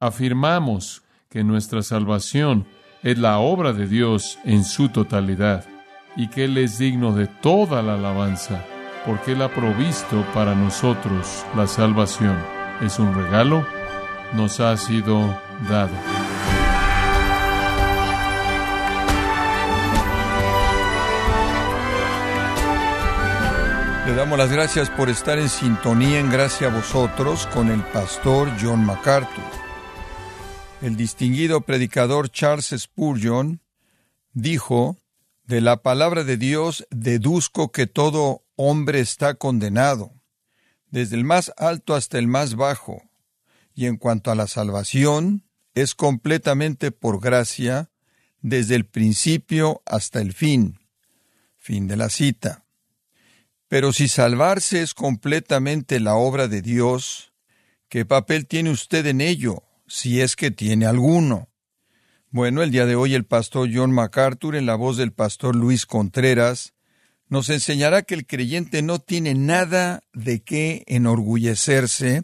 afirmamos que nuestra salvación es la obra de Dios en su totalidad y que Él es digno de toda la alabanza, porque Él ha provisto para nosotros la salvación. Es un regalo, nos ha sido dado. Le damos las gracias por estar en sintonía en gracia a vosotros con el pastor John MacArthur. El distinguido predicador Charles Spurgeon dijo, de la palabra de Dios deduzco que todo hombre está condenado, desde el más alto hasta el más bajo, y en cuanto a la salvación, es completamente por gracia, desde el principio hasta el fin. Fin de la cita. Pero si salvarse es completamente la obra de Dios, ¿qué papel tiene usted en ello, si es que tiene alguno? Bueno, el día de hoy el pastor John MacArthur, en la voz del pastor Luis Contreras, nos enseñará que el creyente no tiene nada de qué enorgullecerse,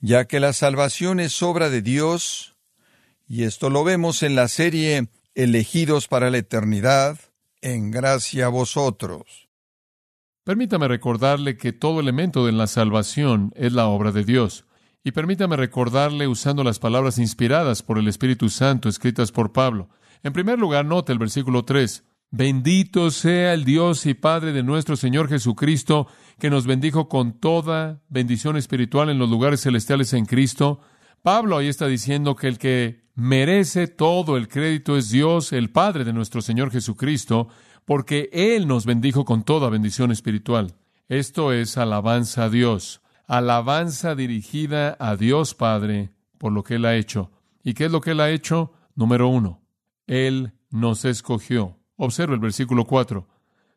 ya que la salvación es obra de Dios, y esto lo vemos en la serie Elegidos para la Eternidad, en gracia a vosotros. Permítame recordarle que todo elemento de la salvación es la obra de Dios. Y permítame recordarle usando las palabras inspiradas por el Espíritu Santo escritas por Pablo. En primer lugar, note el versículo 3. Bendito sea el Dios y Padre de nuestro Señor Jesucristo, que nos bendijo con toda bendición espiritual en los lugares celestiales en Cristo. Pablo ahí está diciendo que el que merece todo el crédito es Dios, el Padre de nuestro Señor Jesucristo, porque Él nos bendijo con toda bendición espiritual. Esto es alabanza a Dios, alabanza dirigida a Dios Padre por lo que Él ha hecho. ¿Y qué es lo que Él ha hecho? Número uno, Él nos escogió. Observa el versículo 4.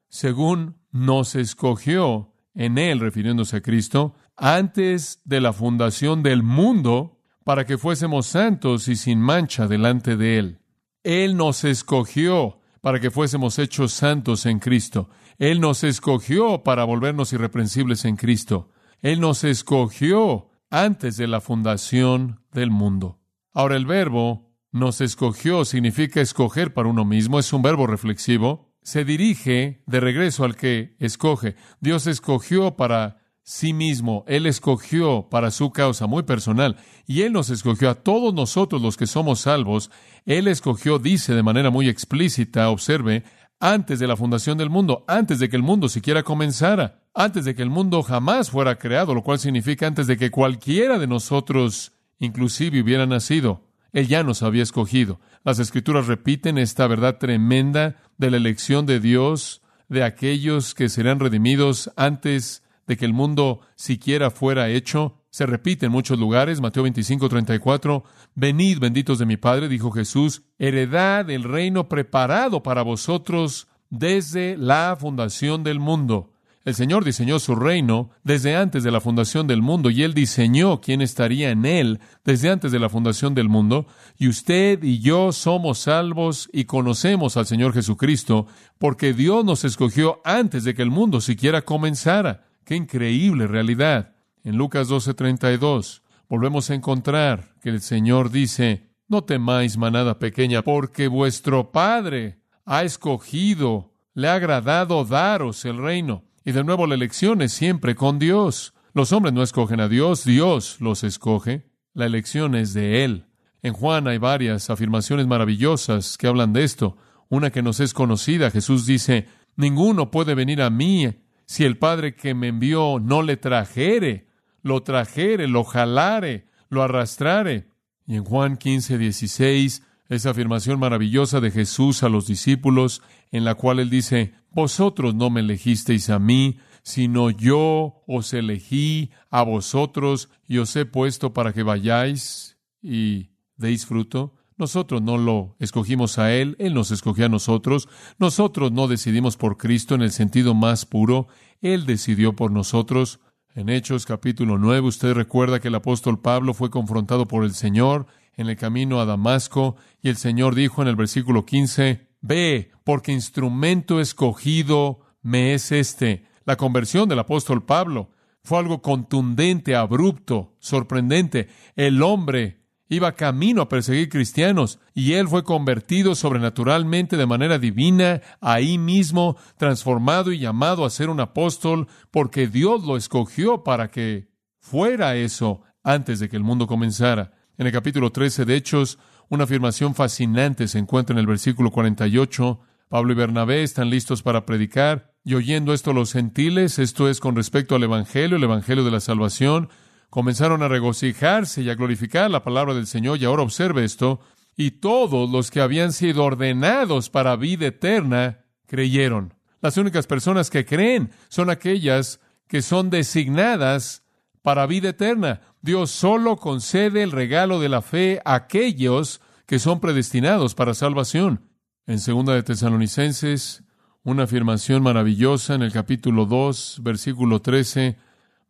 Según nos escogió en Él, refiriéndose a Cristo, antes de la fundación del mundo, para que fuésemos santos y sin mancha delante de Él. Él nos escogió para que fuésemos hechos santos en Cristo. Él nos escogió para volvernos irreprensibles en Cristo. Él nos escogió antes de la fundación del mundo. Ahora el verbo nos escogió significa escoger para uno mismo, es un verbo reflexivo. Se dirige de regreso al que escoge. Dios escogió para sí mismo, Él escogió para su causa muy personal, y Él nos escogió a todos nosotros los que somos salvos, Él escogió, dice de manera muy explícita, observe, antes de la fundación del mundo, antes de que el mundo siquiera comenzara, antes de que el mundo jamás fuera creado, lo cual significa antes de que cualquiera de nosotros inclusive hubiera nacido. Él ya nos había escogido. Las escrituras repiten esta verdad tremenda de la elección de Dios, de aquellos que serán redimidos antes de que el mundo siquiera fuera hecho. Se repite en muchos lugares, Mateo 25, 34, Venid, benditos de mi Padre, dijo Jesús, heredad el reino preparado para vosotros desde la fundación del mundo. El Señor diseñó su reino desde antes de la fundación del mundo y Él diseñó quién estaría en Él desde antes de la fundación del mundo. Y usted y yo somos salvos y conocemos al Señor Jesucristo porque Dios nos escogió antes de que el mundo siquiera comenzara. Qué increíble realidad. En Lucas 12:32 volvemos a encontrar que el Señor dice, no temáis manada pequeña, porque vuestro Padre ha escogido, le ha agradado daros el reino. Y de nuevo la elección es siempre con Dios. Los hombres no escogen a Dios, Dios los escoge. La elección es de Él. En Juan hay varias afirmaciones maravillosas que hablan de esto. Una que nos es conocida, Jesús dice, ninguno puede venir a mí si el Padre que me envió no le trajere, lo trajere, lo jalare, lo arrastrare. Y en Juan 15, 16, esa afirmación maravillosa de Jesús a los discípulos, en la cual él dice, Vosotros no me elegisteis a mí, sino yo os elegí a vosotros y os he puesto para que vayáis y deis fruto. Nosotros no lo escogimos a Él, Él nos escogió a nosotros. Nosotros no decidimos por Cristo en el sentido más puro, Él decidió por nosotros. En Hechos capítulo 9 usted recuerda que el apóstol Pablo fue confrontado por el Señor en el camino a Damasco y el Señor dijo en el versículo 15, Ve, porque instrumento escogido me es este. La conversión del apóstol Pablo fue algo contundente, abrupto, sorprendente. El hombre iba camino a perseguir cristianos y él fue convertido sobrenaturalmente de manera divina, ahí mismo, transformado y llamado a ser un apóstol, porque Dios lo escogió para que fuera eso antes de que el mundo comenzara. En el capítulo 13 de Hechos, una afirmación fascinante se encuentra en el versículo 48. Pablo y Bernabé están listos para predicar, y oyendo esto los gentiles, esto es con respecto al Evangelio, el Evangelio de la salvación, comenzaron a regocijarse y a glorificar la palabra del Señor. Y ahora observe esto. Y todos los que habían sido ordenados para vida eterna creyeron. Las únicas personas que creen son aquellas que son designadas para vida eterna. Dios solo concede el regalo de la fe a aquellos que son predestinados para salvación. En segunda de Tesalonicenses, una afirmación maravillosa en el capítulo 2, versículo 13,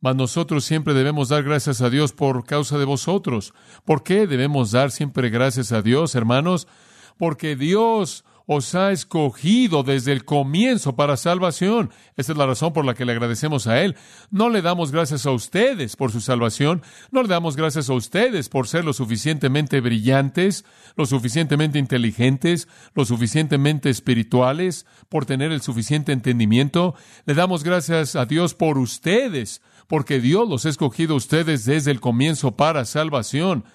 mas nosotros siempre debemos dar gracias a Dios por causa de vosotros. ¿Por qué debemos dar siempre gracias a Dios, hermanos? Porque Dios os ha escogido desde el comienzo para salvación. Esta es la razón por la que le agradecemos a Él. No le damos gracias a ustedes por su salvación, no le damos gracias a ustedes por ser lo suficientemente brillantes, lo suficientemente inteligentes, lo suficientemente espirituales, por tener el suficiente entendimiento. Le damos gracias a Dios por ustedes, porque Dios los ha escogido a ustedes desde el comienzo para salvación,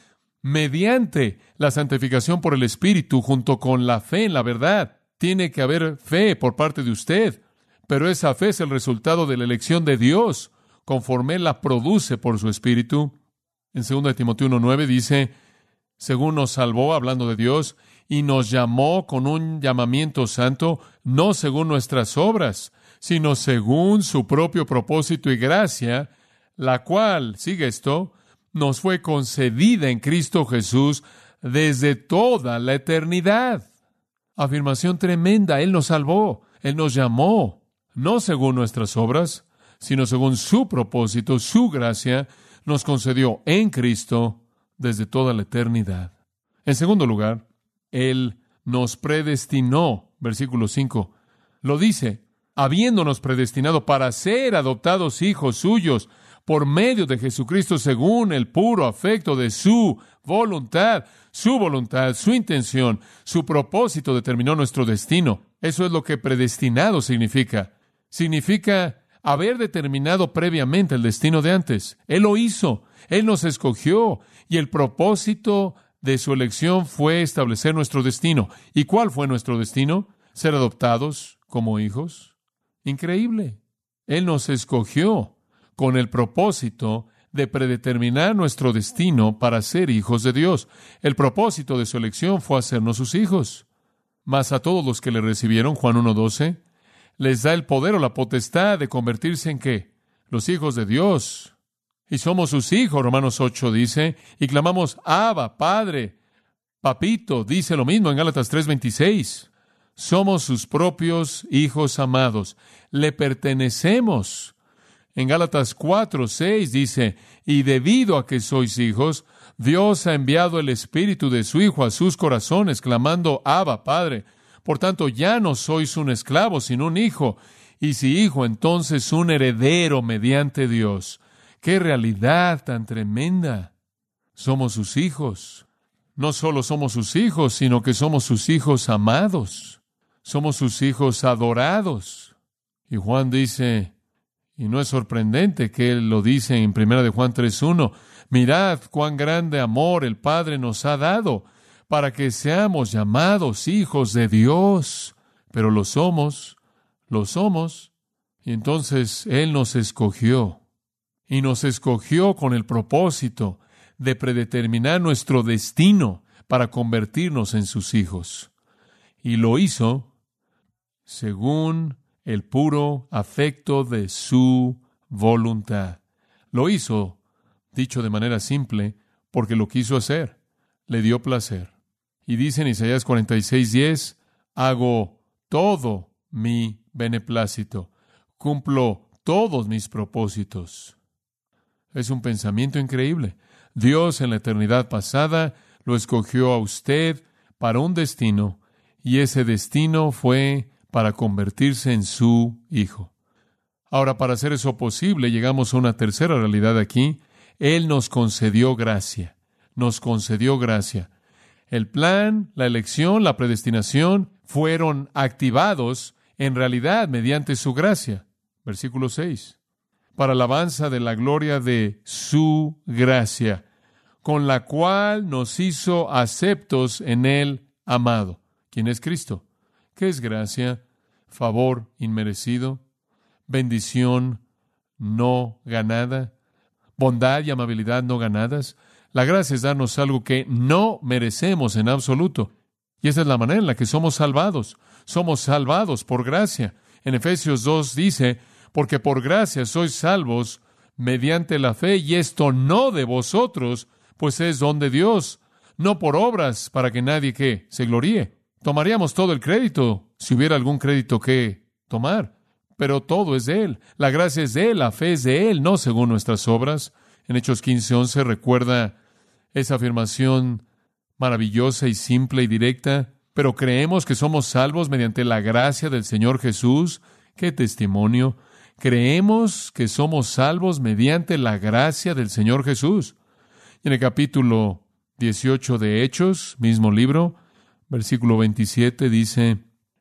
mediante la santificación por el Espíritu junto con la fe en la verdad. Tiene que haber fe por parte de usted, pero esa fe es el resultado de la elección de Dios, conforme la produce por su Espíritu. En 2 Timoteo 1.9 dice, según nos salvó, hablando de Dios, y nos llamó con un llamamiento santo, no según nuestras obras, sino según su propio propósito y gracia, la cual, sigue esto, nos fue concedida en Cristo Jesús desde toda la eternidad. Afirmación tremenda, Él nos salvó, Él nos llamó, no según nuestras obras, sino según su propósito, su gracia, nos concedió en Cristo desde toda la eternidad. En segundo lugar, Él nos predestinó, versículo 5, lo dice, habiéndonos predestinado para ser adoptados hijos suyos por medio de Jesucristo según el puro afecto de su voluntad, su voluntad, su intención, su propósito determinó nuestro destino. Eso es lo que predestinado significa. Significa haber determinado previamente el destino de antes. Él lo hizo, Él nos escogió y el propósito de su elección fue establecer nuestro destino. ¿Y cuál fue nuestro destino? Ser adoptados como hijos. Increíble. Él nos escogió con el propósito de predeterminar nuestro destino para ser hijos de Dios. El propósito de su elección fue hacernos sus hijos. Mas a todos los que le recibieron, Juan 1.12, les da el poder o la potestad de convertirse en qué? Los hijos de Dios. Y somos sus hijos, Romanos 8 dice, y clamamos, Abba, Padre, Papito, dice lo mismo en Gálatas 3.26. Somos sus propios hijos amados. Le pertenecemos. En Gálatas 4, 6 dice, y debido a que sois hijos, Dios ha enviado el Espíritu de su Hijo a sus corazones, clamando, Abba, Padre. Por tanto, ya no sois un esclavo, sino un hijo. Y si hijo, entonces un heredero mediante Dios. ¡Qué realidad tan tremenda! Somos sus hijos. No solo somos sus hijos, sino que somos sus hijos amados. Somos sus hijos adorados. Y Juan dice, y no es sorprendente que él lo dice en 1 de Juan 3.1, mirad cuán grande amor el Padre nos ha dado para que seamos llamados hijos de Dios. Pero lo somos, lo somos. Y entonces Él nos escogió. Y nos escogió con el propósito de predeterminar nuestro destino para convertirnos en sus hijos. Y lo hizo según el puro afecto de su voluntad. Lo hizo, dicho de manera simple, porque lo quiso hacer. Le dio placer. Y dice en Isaías 46:10, hago todo mi beneplácito, cumplo todos mis propósitos. Es un pensamiento increíble. Dios en la eternidad pasada lo escogió a usted para un destino, y ese destino fue para convertirse en su Hijo. Ahora, para hacer eso posible, llegamos a una tercera realidad aquí. Él nos concedió gracia. nos concedió gracia. El plan, la elección, la predestinación fueron activados en realidad mediante su gracia. Versículo 6. Para alabanza de la gloria de su gracia, con la cual nos hizo aceptos en el amado. ¿Quién es Cristo? ¿Qué es gracia? Favor inmerecido, bendición no ganada, bondad y amabilidad no ganadas. La gracia es darnos algo que no merecemos en absoluto. Y esa es la manera en la que somos salvados. Somos salvados por gracia. En Efesios 2 dice, porque por gracia sois salvos mediante la fe, y esto no de vosotros, pues es don de Dios, no por obras para que nadie que se gloríe. Tomaríamos todo el crédito si hubiera algún crédito que tomar, pero todo es de Él. La gracia es de Él, la fe es de Él, no según nuestras obras. En Hechos 15:11 recuerda esa afirmación maravillosa y simple y directa, pero creemos que somos salvos mediante la gracia del Señor Jesús. ¡Qué testimonio! Creemos que somos salvos mediante la gracia del Señor Jesús. Y en el capítulo 18 de Hechos, mismo libro, versículo 27 dice,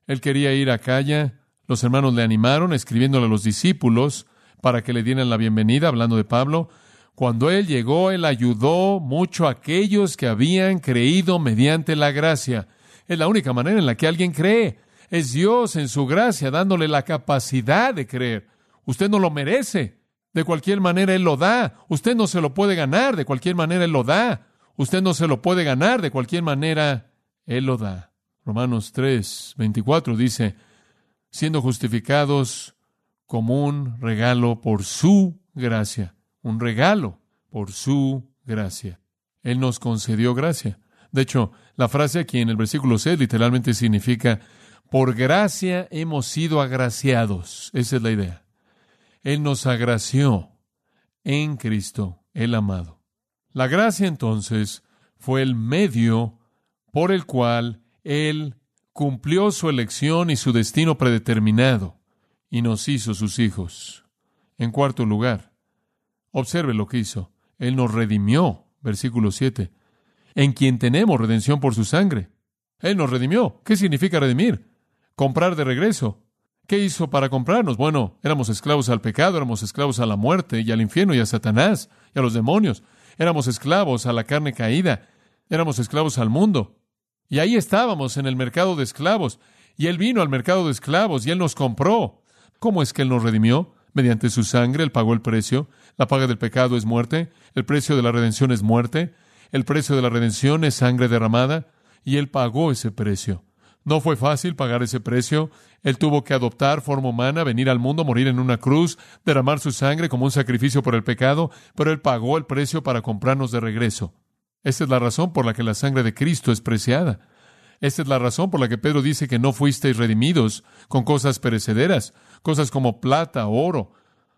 Él quería ir a Calla, los hermanos le animaron escribiéndole a los discípulos para que le dieran la bienvenida, hablando de Pablo, cuando Él llegó, Él ayudó mucho a aquellos que habían creído mediante la gracia. Es la única manera en la que alguien cree. Es Dios en su gracia dándole la capacidad de creer. Usted no lo merece. De cualquier manera Él lo da. Usted no se lo puede ganar. De cualquier manera Él lo da. Usted no se lo puede ganar. De cualquier manera Él lo da. Romanos 3, 24 dice, siendo justificados como un regalo por su gracia un regalo por su gracia. Él nos concedió gracia. De hecho, la frase aquí en el versículo 6 literalmente significa, por gracia hemos sido agraciados. Esa es la idea. Él nos agració en Cristo, el amado. La gracia entonces fue el medio por el cual Él cumplió su elección y su destino predeterminado y nos hizo sus hijos. En cuarto lugar, Observe lo que hizo. Él nos redimió, versículo 7, en quien tenemos redención por su sangre. Él nos redimió. ¿Qué significa redimir? Comprar de regreso. ¿Qué hizo para comprarnos? Bueno, éramos esclavos al pecado, éramos esclavos a la muerte y al infierno y a Satanás y a los demonios. Éramos esclavos a la carne caída, éramos esclavos al mundo. Y ahí estábamos en el mercado de esclavos. Y Él vino al mercado de esclavos y Él nos compró. ¿Cómo es que Él nos redimió? Mediante su sangre Él pagó el precio. La paga del pecado es muerte. El precio de la redención es muerte. El precio de la redención es sangre derramada. Y Él pagó ese precio. No fue fácil pagar ese precio. Él tuvo que adoptar forma humana, venir al mundo, morir en una cruz, derramar su sangre como un sacrificio por el pecado, pero Él pagó el precio para comprarnos de regreso. Esta es la razón por la que la sangre de Cristo es preciada. Esta es la razón por la que Pedro dice que no fuisteis redimidos con cosas perecederas, cosas como plata, oro,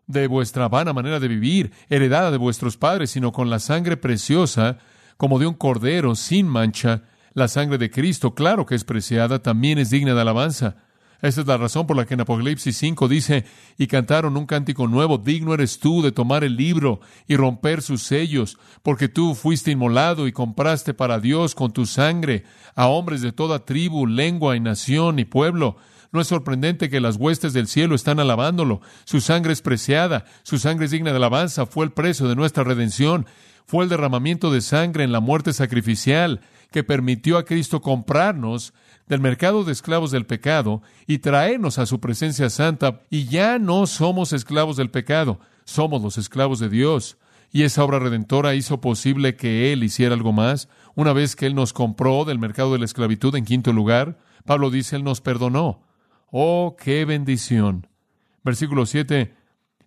de vuestra vana manera de vivir, heredada de vuestros padres, sino con la sangre preciosa, como de un cordero sin mancha, la sangre de Cristo, claro que es preciada, también es digna de alabanza. Esa es la razón por la que en Apocalipsis 5 dice, y cantaron un cántico nuevo, digno eres tú de tomar el libro y romper sus sellos, porque tú fuiste inmolado y compraste para Dios con tu sangre a hombres de toda tribu, lengua y nación y pueblo. No es sorprendente que las huestes del cielo están alabándolo. Su sangre es preciada, su sangre es digna de alabanza, fue el precio de nuestra redención, fue el derramamiento de sangre en la muerte sacrificial que permitió a Cristo comprarnos del mercado de esclavos del pecado y traernos a su presencia santa, y ya no somos esclavos del pecado, somos los esclavos de Dios. Y esa obra redentora hizo posible que Él hiciera algo más. Una vez que Él nos compró del mercado de la esclavitud en quinto lugar, Pablo dice, Él nos perdonó. Oh, qué bendición. Versículo 7.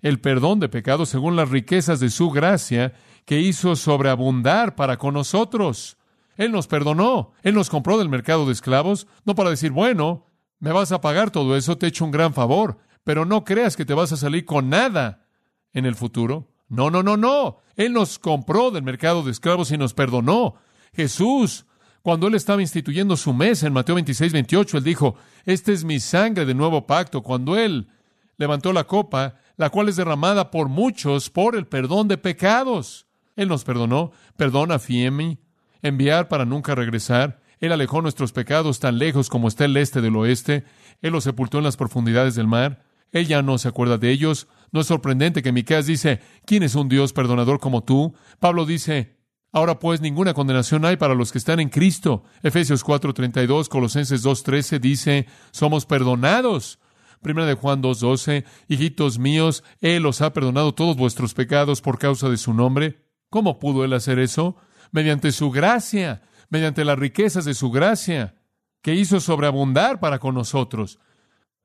El perdón de pecados según las riquezas de su gracia que hizo sobreabundar para con nosotros. Él nos perdonó. Él nos compró del mercado de esclavos, no para decir, bueno, me vas a pagar todo eso, te he hecho un gran favor, pero no creas que te vas a salir con nada en el futuro. No, no, no, no. Él nos compró del mercado de esclavos y nos perdonó. Jesús cuando él estaba instituyendo su mesa en Mateo 26, 28, él dijo, esta es mi sangre de nuevo pacto. Cuando él levantó la copa, la cual es derramada por muchos por el perdón de pecados. Él nos perdonó, perdona Fiemi, enviar para nunca regresar. Él alejó nuestros pecados tan lejos como está el este del oeste. Él los sepultó en las profundidades del mar. Él ya no se acuerda de ellos. No es sorprendente que Miqueas dice, ¿quién es un Dios perdonador como tú? Pablo dice, ahora pues ninguna condenación hay para los que están en Cristo. Efesios 4:32, Colosenses 2:13 dice, somos perdonados. Primera de Juan 2:12, hijitos míos, él os ha perdonado todos vuestros pecados por causa de su nombre. ¿Cómo pudo él hacer eso? Mediante su gracia, mediante las riquezas de su gracia, que hizo sobreabundar para con nosotros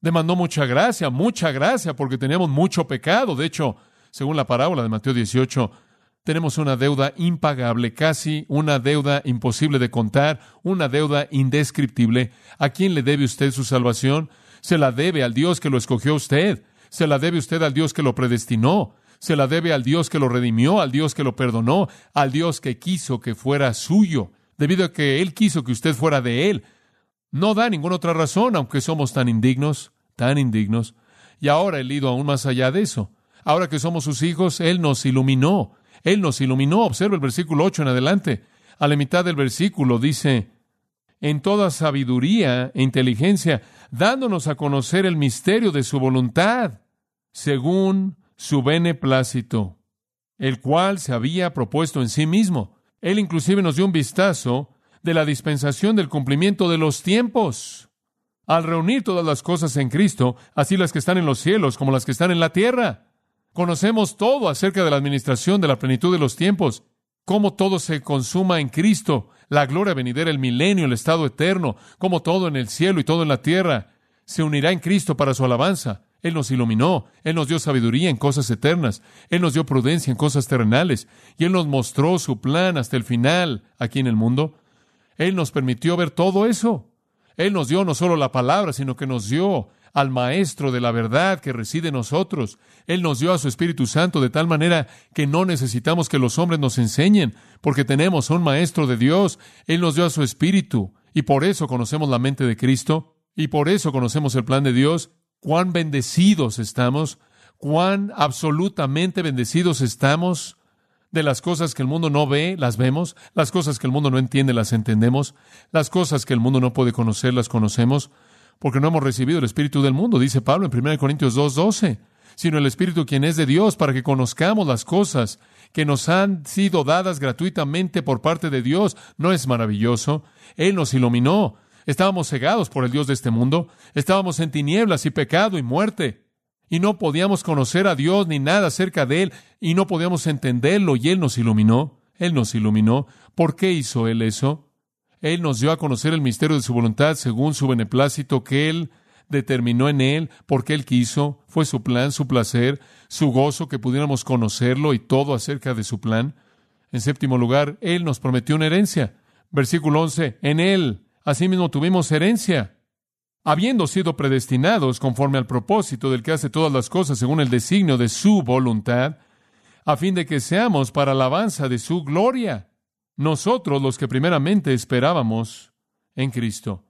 demandó mucha gracia, mucha gracia, porque tenemos mucho pecado. De hecho, según la parábola de Mateo 18, tenemos una deuda impagable, casi una deuda imposible de contar, una deuda indescriptible. ¿A quién le debe usted su salvación? Se la debe al Dios que lo escogió usted. Se la debe usted al Dios que lo predestinó. Se la debe al Dios que lo redimió, al Dios que lo perdonó, al Dios que quiso que fuera suyo, debido a que Él quiso que usted fuera de Él. No da ninguna otra razón, aunque somos tan indignos, tan indignos. Y ahora Él ido aún más allá de eso. Ahora que somos sus hijos, Él nos iluminó. Él nos iluminó. Observa el versículo 8 en adelante. A la mitad del versículo dice, en toda sabiduría e inteligencia, dándonos a conocer el misterio de su voluntad, según su beneplácito, el cual se había propuesto en sí mismo. Él inclusive nos dio un vistazo de la dispensación del cumplimiento de los tiempos, al reunir todas las cosas en Cristo, así las que están en los cielos como las que están en la tierra. Conocemos todo acerca de la administración de la plenitud de los tiempos, cómo todo se consuma en Cristo, la gloria venidera, el milenio, el estado eterno, cómo todo en el cielo y todo en la tierra se unirá en Cristo para su alabanza. Él nos iluminó, Él nos dio sabiduría en cosas eternas, Él nos dio prudencia en cosas terrenales, y Él nos mostró su plan hasta el final aquí en el mundo. Él nos permitió ver todo eso. Él nos dio no solo la palabra, sino que nos dio al Maestro de la verdad que reside en nosotros. Él nos dio a su Espíritu Santo de tal manera que no necesitamos que los hombres nos enseñen, porque tenemos un Maestro de Dios. Él nos dio a su Espíritu, y por eso conocemos la mente de Cristo, y por eso conocemos el plan de Dios. Cuán bendecidos estamos, cuán absolutamente bendecidos estamos de las cosas que el mundo no ve, las vemos, las cosas que el mundo no entiende, las entendemos, las cosas que el mundo no puede conocer, las conocemos, porque no hemos recibido el Espíritu del mundo, dice Pablo en 1 Corintios 2.12, sino el Espíritu quien es de Dios, para que conozcamos las cosas que nos han sido dadas gratuitamente por parte de Dios. ¿No es maravilloso? Él nos iluminó. Estábamos cegados por el Dios de este mundo, estábamos en tinieblas y pecado y muerte y no podíamos conocer a Dios ni nada acerca de Él y no podíamos entenderlo y Él nos iluminó. Él nos iluminó. ¿Por qué hizo Él eso? Él nos dio a conocer el misterio de su voluntad según su beneplácito que Él determinó en Él, porque Él quiso, fue su plan, su placer, su gozo, que pudiéramos conocerlo y todo acerca de su plan. En séptimo lugar, Él nos prometió una herencia. Versículo 11, en Él, asimismo tuvimos herencia habiendo sido predestinados conforme al propósito del que hace todas las cosas según el designio de su voluntad, a fin de que seamos para alabanza de su gloria, nosotros los que primeramente esperábamos en Cristo.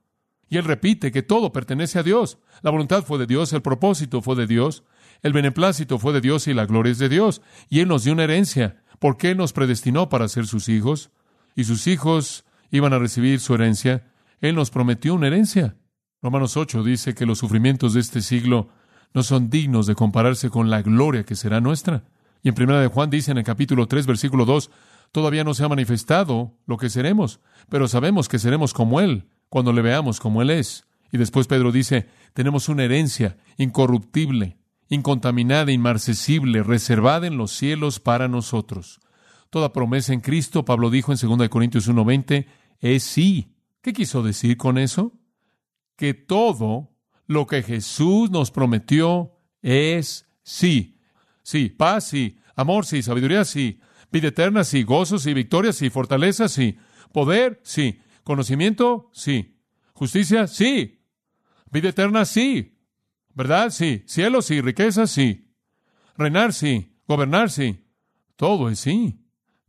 Y él repite que todo pertenece a Dios. La voluntad fue de Dios, el propósito fue de Dios, el beneplácito fue de Dios y la gloria es de Dios. Y él nos dio una herencia, porque nos predestinó para ser sus hijos, y sus hijos iban a recibir su herencia. Él nos prometió una herencia. Romanos 8 dice que los sufrimientos de este siglo no son dignos de compararse con la gloria que será nuestra. Y en primera de Juan dice en el capítulo 3, versículo 2, todavía no se ha manifestado lo que seremos, pero sabemos que seremos como Él cuando le veamos como Él es. Y después Pedro dice, tenemos una herencia incorruptible, incontaminada, inmarcesible, reservada en los cielos para nosotros. Toda promesa en Cristo, Pablo dijo en 2 Corintios 1:20, es sí. ¿Qué quiso decir con eso? que todo lo que Jesús nos prometió es sí. Sí, paz, sí, amor, sí, sabiduría, sí, vida eterna, sí, gozo, sí, victoria, sí, fortaleza, sí, poder, sí, conocimiento, sí, justicia, sí, vida eterna, sí, verdad, sí, cielo, sí, riqueza, sí, reinar, sí, gobernar, sí, todo es sí.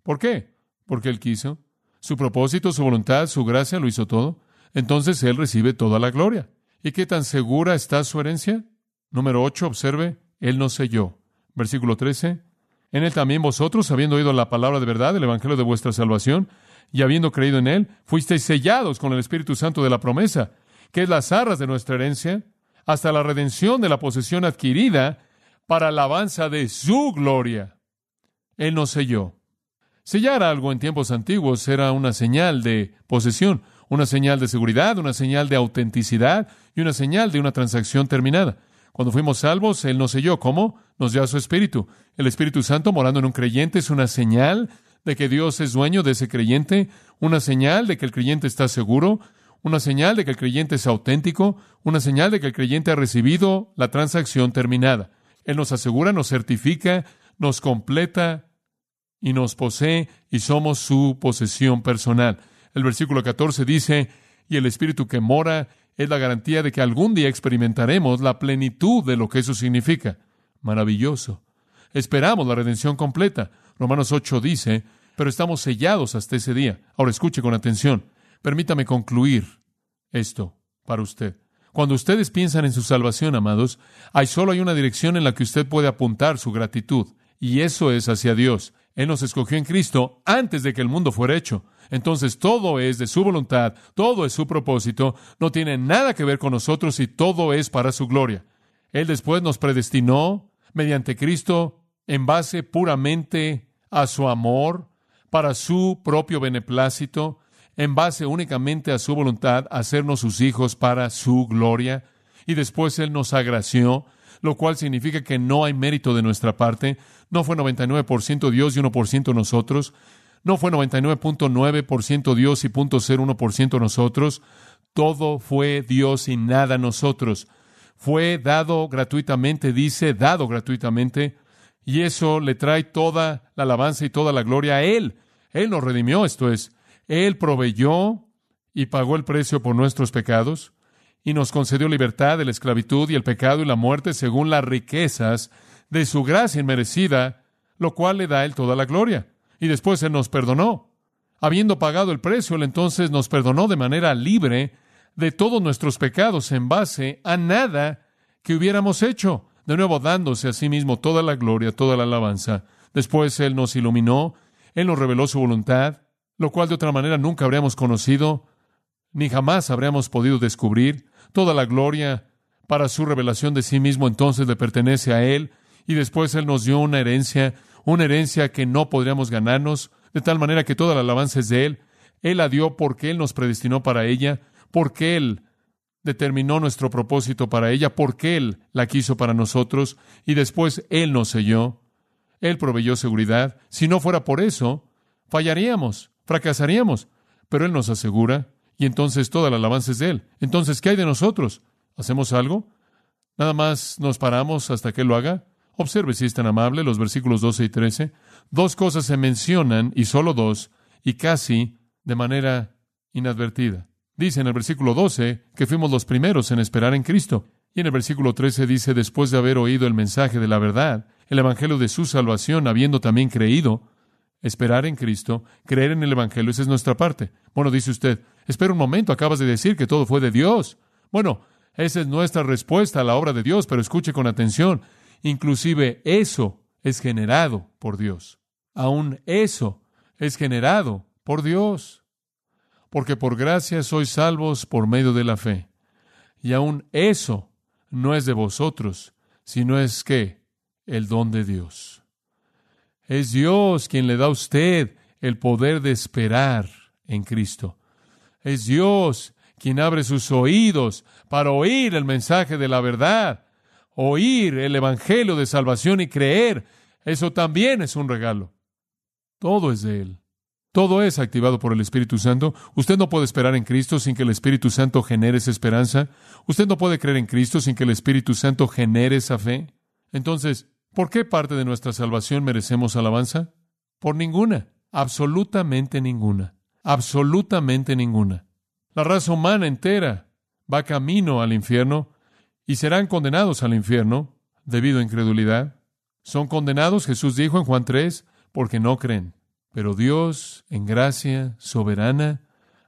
¿Por qué? Porque Él quiso. Su propósito, su voluntad, su gracia lo hizo todo entonces Él recibe toda la gloria. ¿Y qué tan segura está su herencia? Número 8, observe, Él nos selló. Versículo 13, En él también vosotros, habiendo oído la palabra de verdad, el evangelio de vuestra salvación, y habiendo creído en él, fuisteis sellados con el Espíritu Santo de la promesa, que es las arras de nuestra herencia, hasta la redención de la posesión adquirida para alabanza de su gloria. Él nos selló. Sellar algo en tiempos antiguos era una señal de posesión, una señal de seguridad, una señal de autenticidad y una señal de una transacción terminada. Cuando fuimos salvos, Él nos selló. ¿Cómo? Nos dio a su Espíritu. El Espíritu Santo morando en un creyente es una señal de que Dios es dueño de ese creyente, una señal de que el creyente está seguro, una señal de que el creyente es auténtico, una señal de que el creyente ha recibido la transacción terminada. Él nos asegura, nos certifica, nos completa y nos posee y somos su posesión personal. El versículo 14 dice, y el Espíritu que mora es la garantía de que algún día experimentaremos la plenitud de lo que eso significa. Maravilloso. Esperamos la redención completa. Romanos 8 dice, pero estamos sellados hasta ese día. Ahora escuche con atención. Permítame concluir esto para usted. Cuando ustedes piensan en su salvación, amados, hay solo hay una dirección en la que usted puede apuntar su gratitud, y eso es hacia Dios. Él nos escogió en Cristo antes de que el mundo fuera hecho. Entonces todo es de su voluntad, todo es su propósito, no tiene nada que ver con nosotros y todo es para su gloria. Él después nos predestinó mediante Cristo en base puramente a su amor, para su propio beneplácito, en base únicamente a su voluntad, hacernos sus hijos para su gloria. Y después Él nos agració, lo cual significa que no hay mérito de nuestra parte. No fue 99% Dios y 1% nosotros. No fue 99.9% Dios y 0.01% nosotros. Todo fue Dios y nada nosotros. Fue dado gratuitamente, dice, dado gratuitamente. Y eso le trae toda la alabanza y toda la gloria a Él. Él nos redimió, esto es, Él proveyó y pagó el precio por nuestros pecados y nos concedió libertad de la esclavitud y el pecado y la muerte según las riquezas de su gracia inmerecida, lo cual le da a Él toda la gloria. Y después Él nos perdonó. Habiendo pagado el precio, Él entonces nos perdonó de manera libre de todos nuestros pecados en base a nada que hubiéramos hecho, de nuevo dándose a sí mismo toda la gloria, toda la alabanza. Después Él nos iluminó, Él nos reveló su voluntad, lo cual de otra manera nunca habríamos conocido, ni jamás habríamos podido descubrir. Toda la gloria para su revelación de sí mismo entonces le pertenece a Él, y después Él nos dio una herencia, una herencia que no podríamos ganarnos, de tal manera que toda la alabanza es de Él. Él la dio porque Él nos predestinó para ella, porque Él determinó nuestro propósito para ella, porque Él la quiso para nosotros, y después Él nos selló. Él proveyó seguridad. Si no fuera por eso, fallaríamos, fracasaríamos. Pero Él nos asegura, y entonces toda la alabanza es de Él. Entonces, ¿qué hay de nosotros? ¿Hacemos algo? ¿Nada más nos paramos hasta que Él lo haga? Observe si es tan amable los versículos 12 y 13. Dos cosas se mencionan, y solo dos, y casi de manera inadvertida. Dice en el versículo 12 que fuimos los primeros en esperar en Cristo. Y en el versículo 13 dice, después de haber oído el mensaje de la verdad, el Evangelio de su salvación, habiendo también creído, esperar en Cristo, creer en el Evangelio, esa es nuestra parte. Bueno, dice usted, espera un momento, acabas de decir que todo fue de Dios. Bueno, esa es nuestra respuesta a la obra de Dios, pero escuche con atención, inclusive eso es generado por Dios. Aún eso es generado por Dios. Porque por gracia sois salvos por medio de la fe. Y aún eso no es de vosotros, sino es que el don de Dios. Es Dios quien le da a usted el poder de esperar en Cristo. Es Dios quien abre sus oídos para oír el mensaje de la verdad, oír el Evangelio de salvación y creer. Eso también es un regalo. Todo es de Él. Todo es activado por el Espíritu Santo. Usted no puede esperar en Cristo sin que el Espíritu Santo genere esa esperanza. Usted no puede creer en Cristo sin que el Espíritu Santo genere esa fe. Entonces, ¿por qué parte de nuestra salvación merecemos alabanza? Por ninguna, absolutamente ninguna, absolutamente ninguna. La raza humana entera va camino al infierno y serán condenados al infierno debido a incredulidad. Son condenados, Jesús dijo en Juan 3, porque no creen. Pero Dios, en gracia soberana,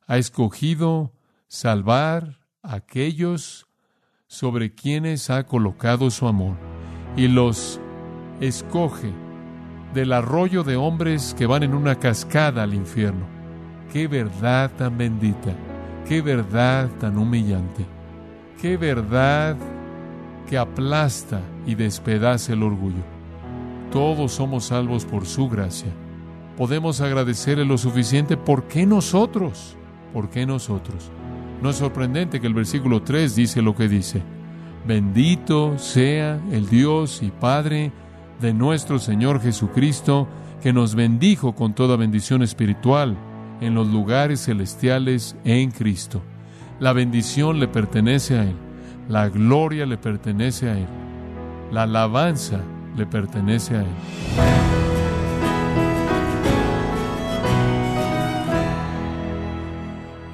ha escogido salvar a aquellos sobre quienes ha colocado su amor y los escoge del arroyo de hombres que van en una cascada al infierno. Qué verdad tan bendita, qué verdad tan humillante, qué verdad que aplasta y despedaza el orgullo. Todos somos salvos por su gracia. Podemos agradecerle lo suficiente. ¿Por qué nosotros? ¿Por qué nosotros? No es sorprendente que el versículo 3 dice lo que dice. Bendito sea el Dios y Padre de nuestro Señor Jesucristo, que nos bendijo con toda bendición espiritual en los lugares celestiales en Cristo. La bendición le pertenece a Él, la gloria le pertenece a Él, la alabanza le pertenece a Él.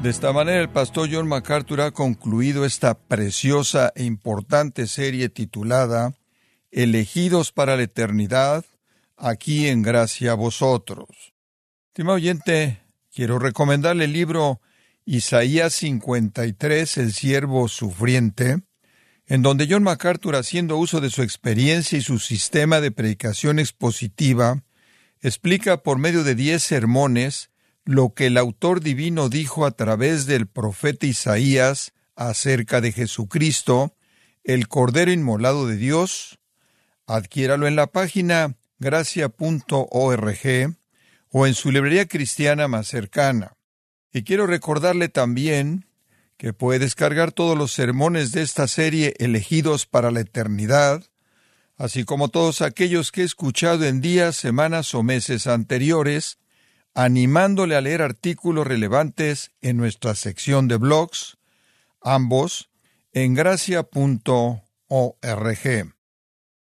De esta manera el pastor John MacArthur ha concluido esta preciosa e importante serie titulada Elegidos para la eternidad, aquí en gracia a vosotros. Estimado oyente, quiero recomendarle el libro Isaías 53, El siervo sufriente, en donde John MacArthur, haciendo uso de su experiencia y su sistema de predicación expositiva, explica por medio de diez sermones lo que el autor divino dijo a través del profeta Isaías acerca de Jesucristo, el Cordero Inmolado de Dios. Adquiéralo en la página gracia.org o en su librería cristiana más cercana. Y quiero recordarle también que puede descargar todos los sermones de esta serie elegidos para la eternidad, así como todos aquellos que he escuchado en días, semanas o meses anteriores, animándole a leer artículos relevantes en nuestra sección de blogs, ambos en gracia.org.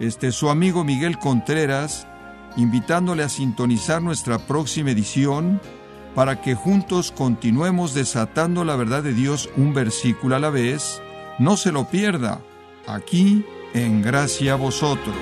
Este es su amigo Miguel Contreras, invitándole a sintonizar nuestra próxima edición para que juntos continuemos desatando la verdad de Dios un versículo a la vez. No se lo pierda, aquí en Gracia a Vosotros.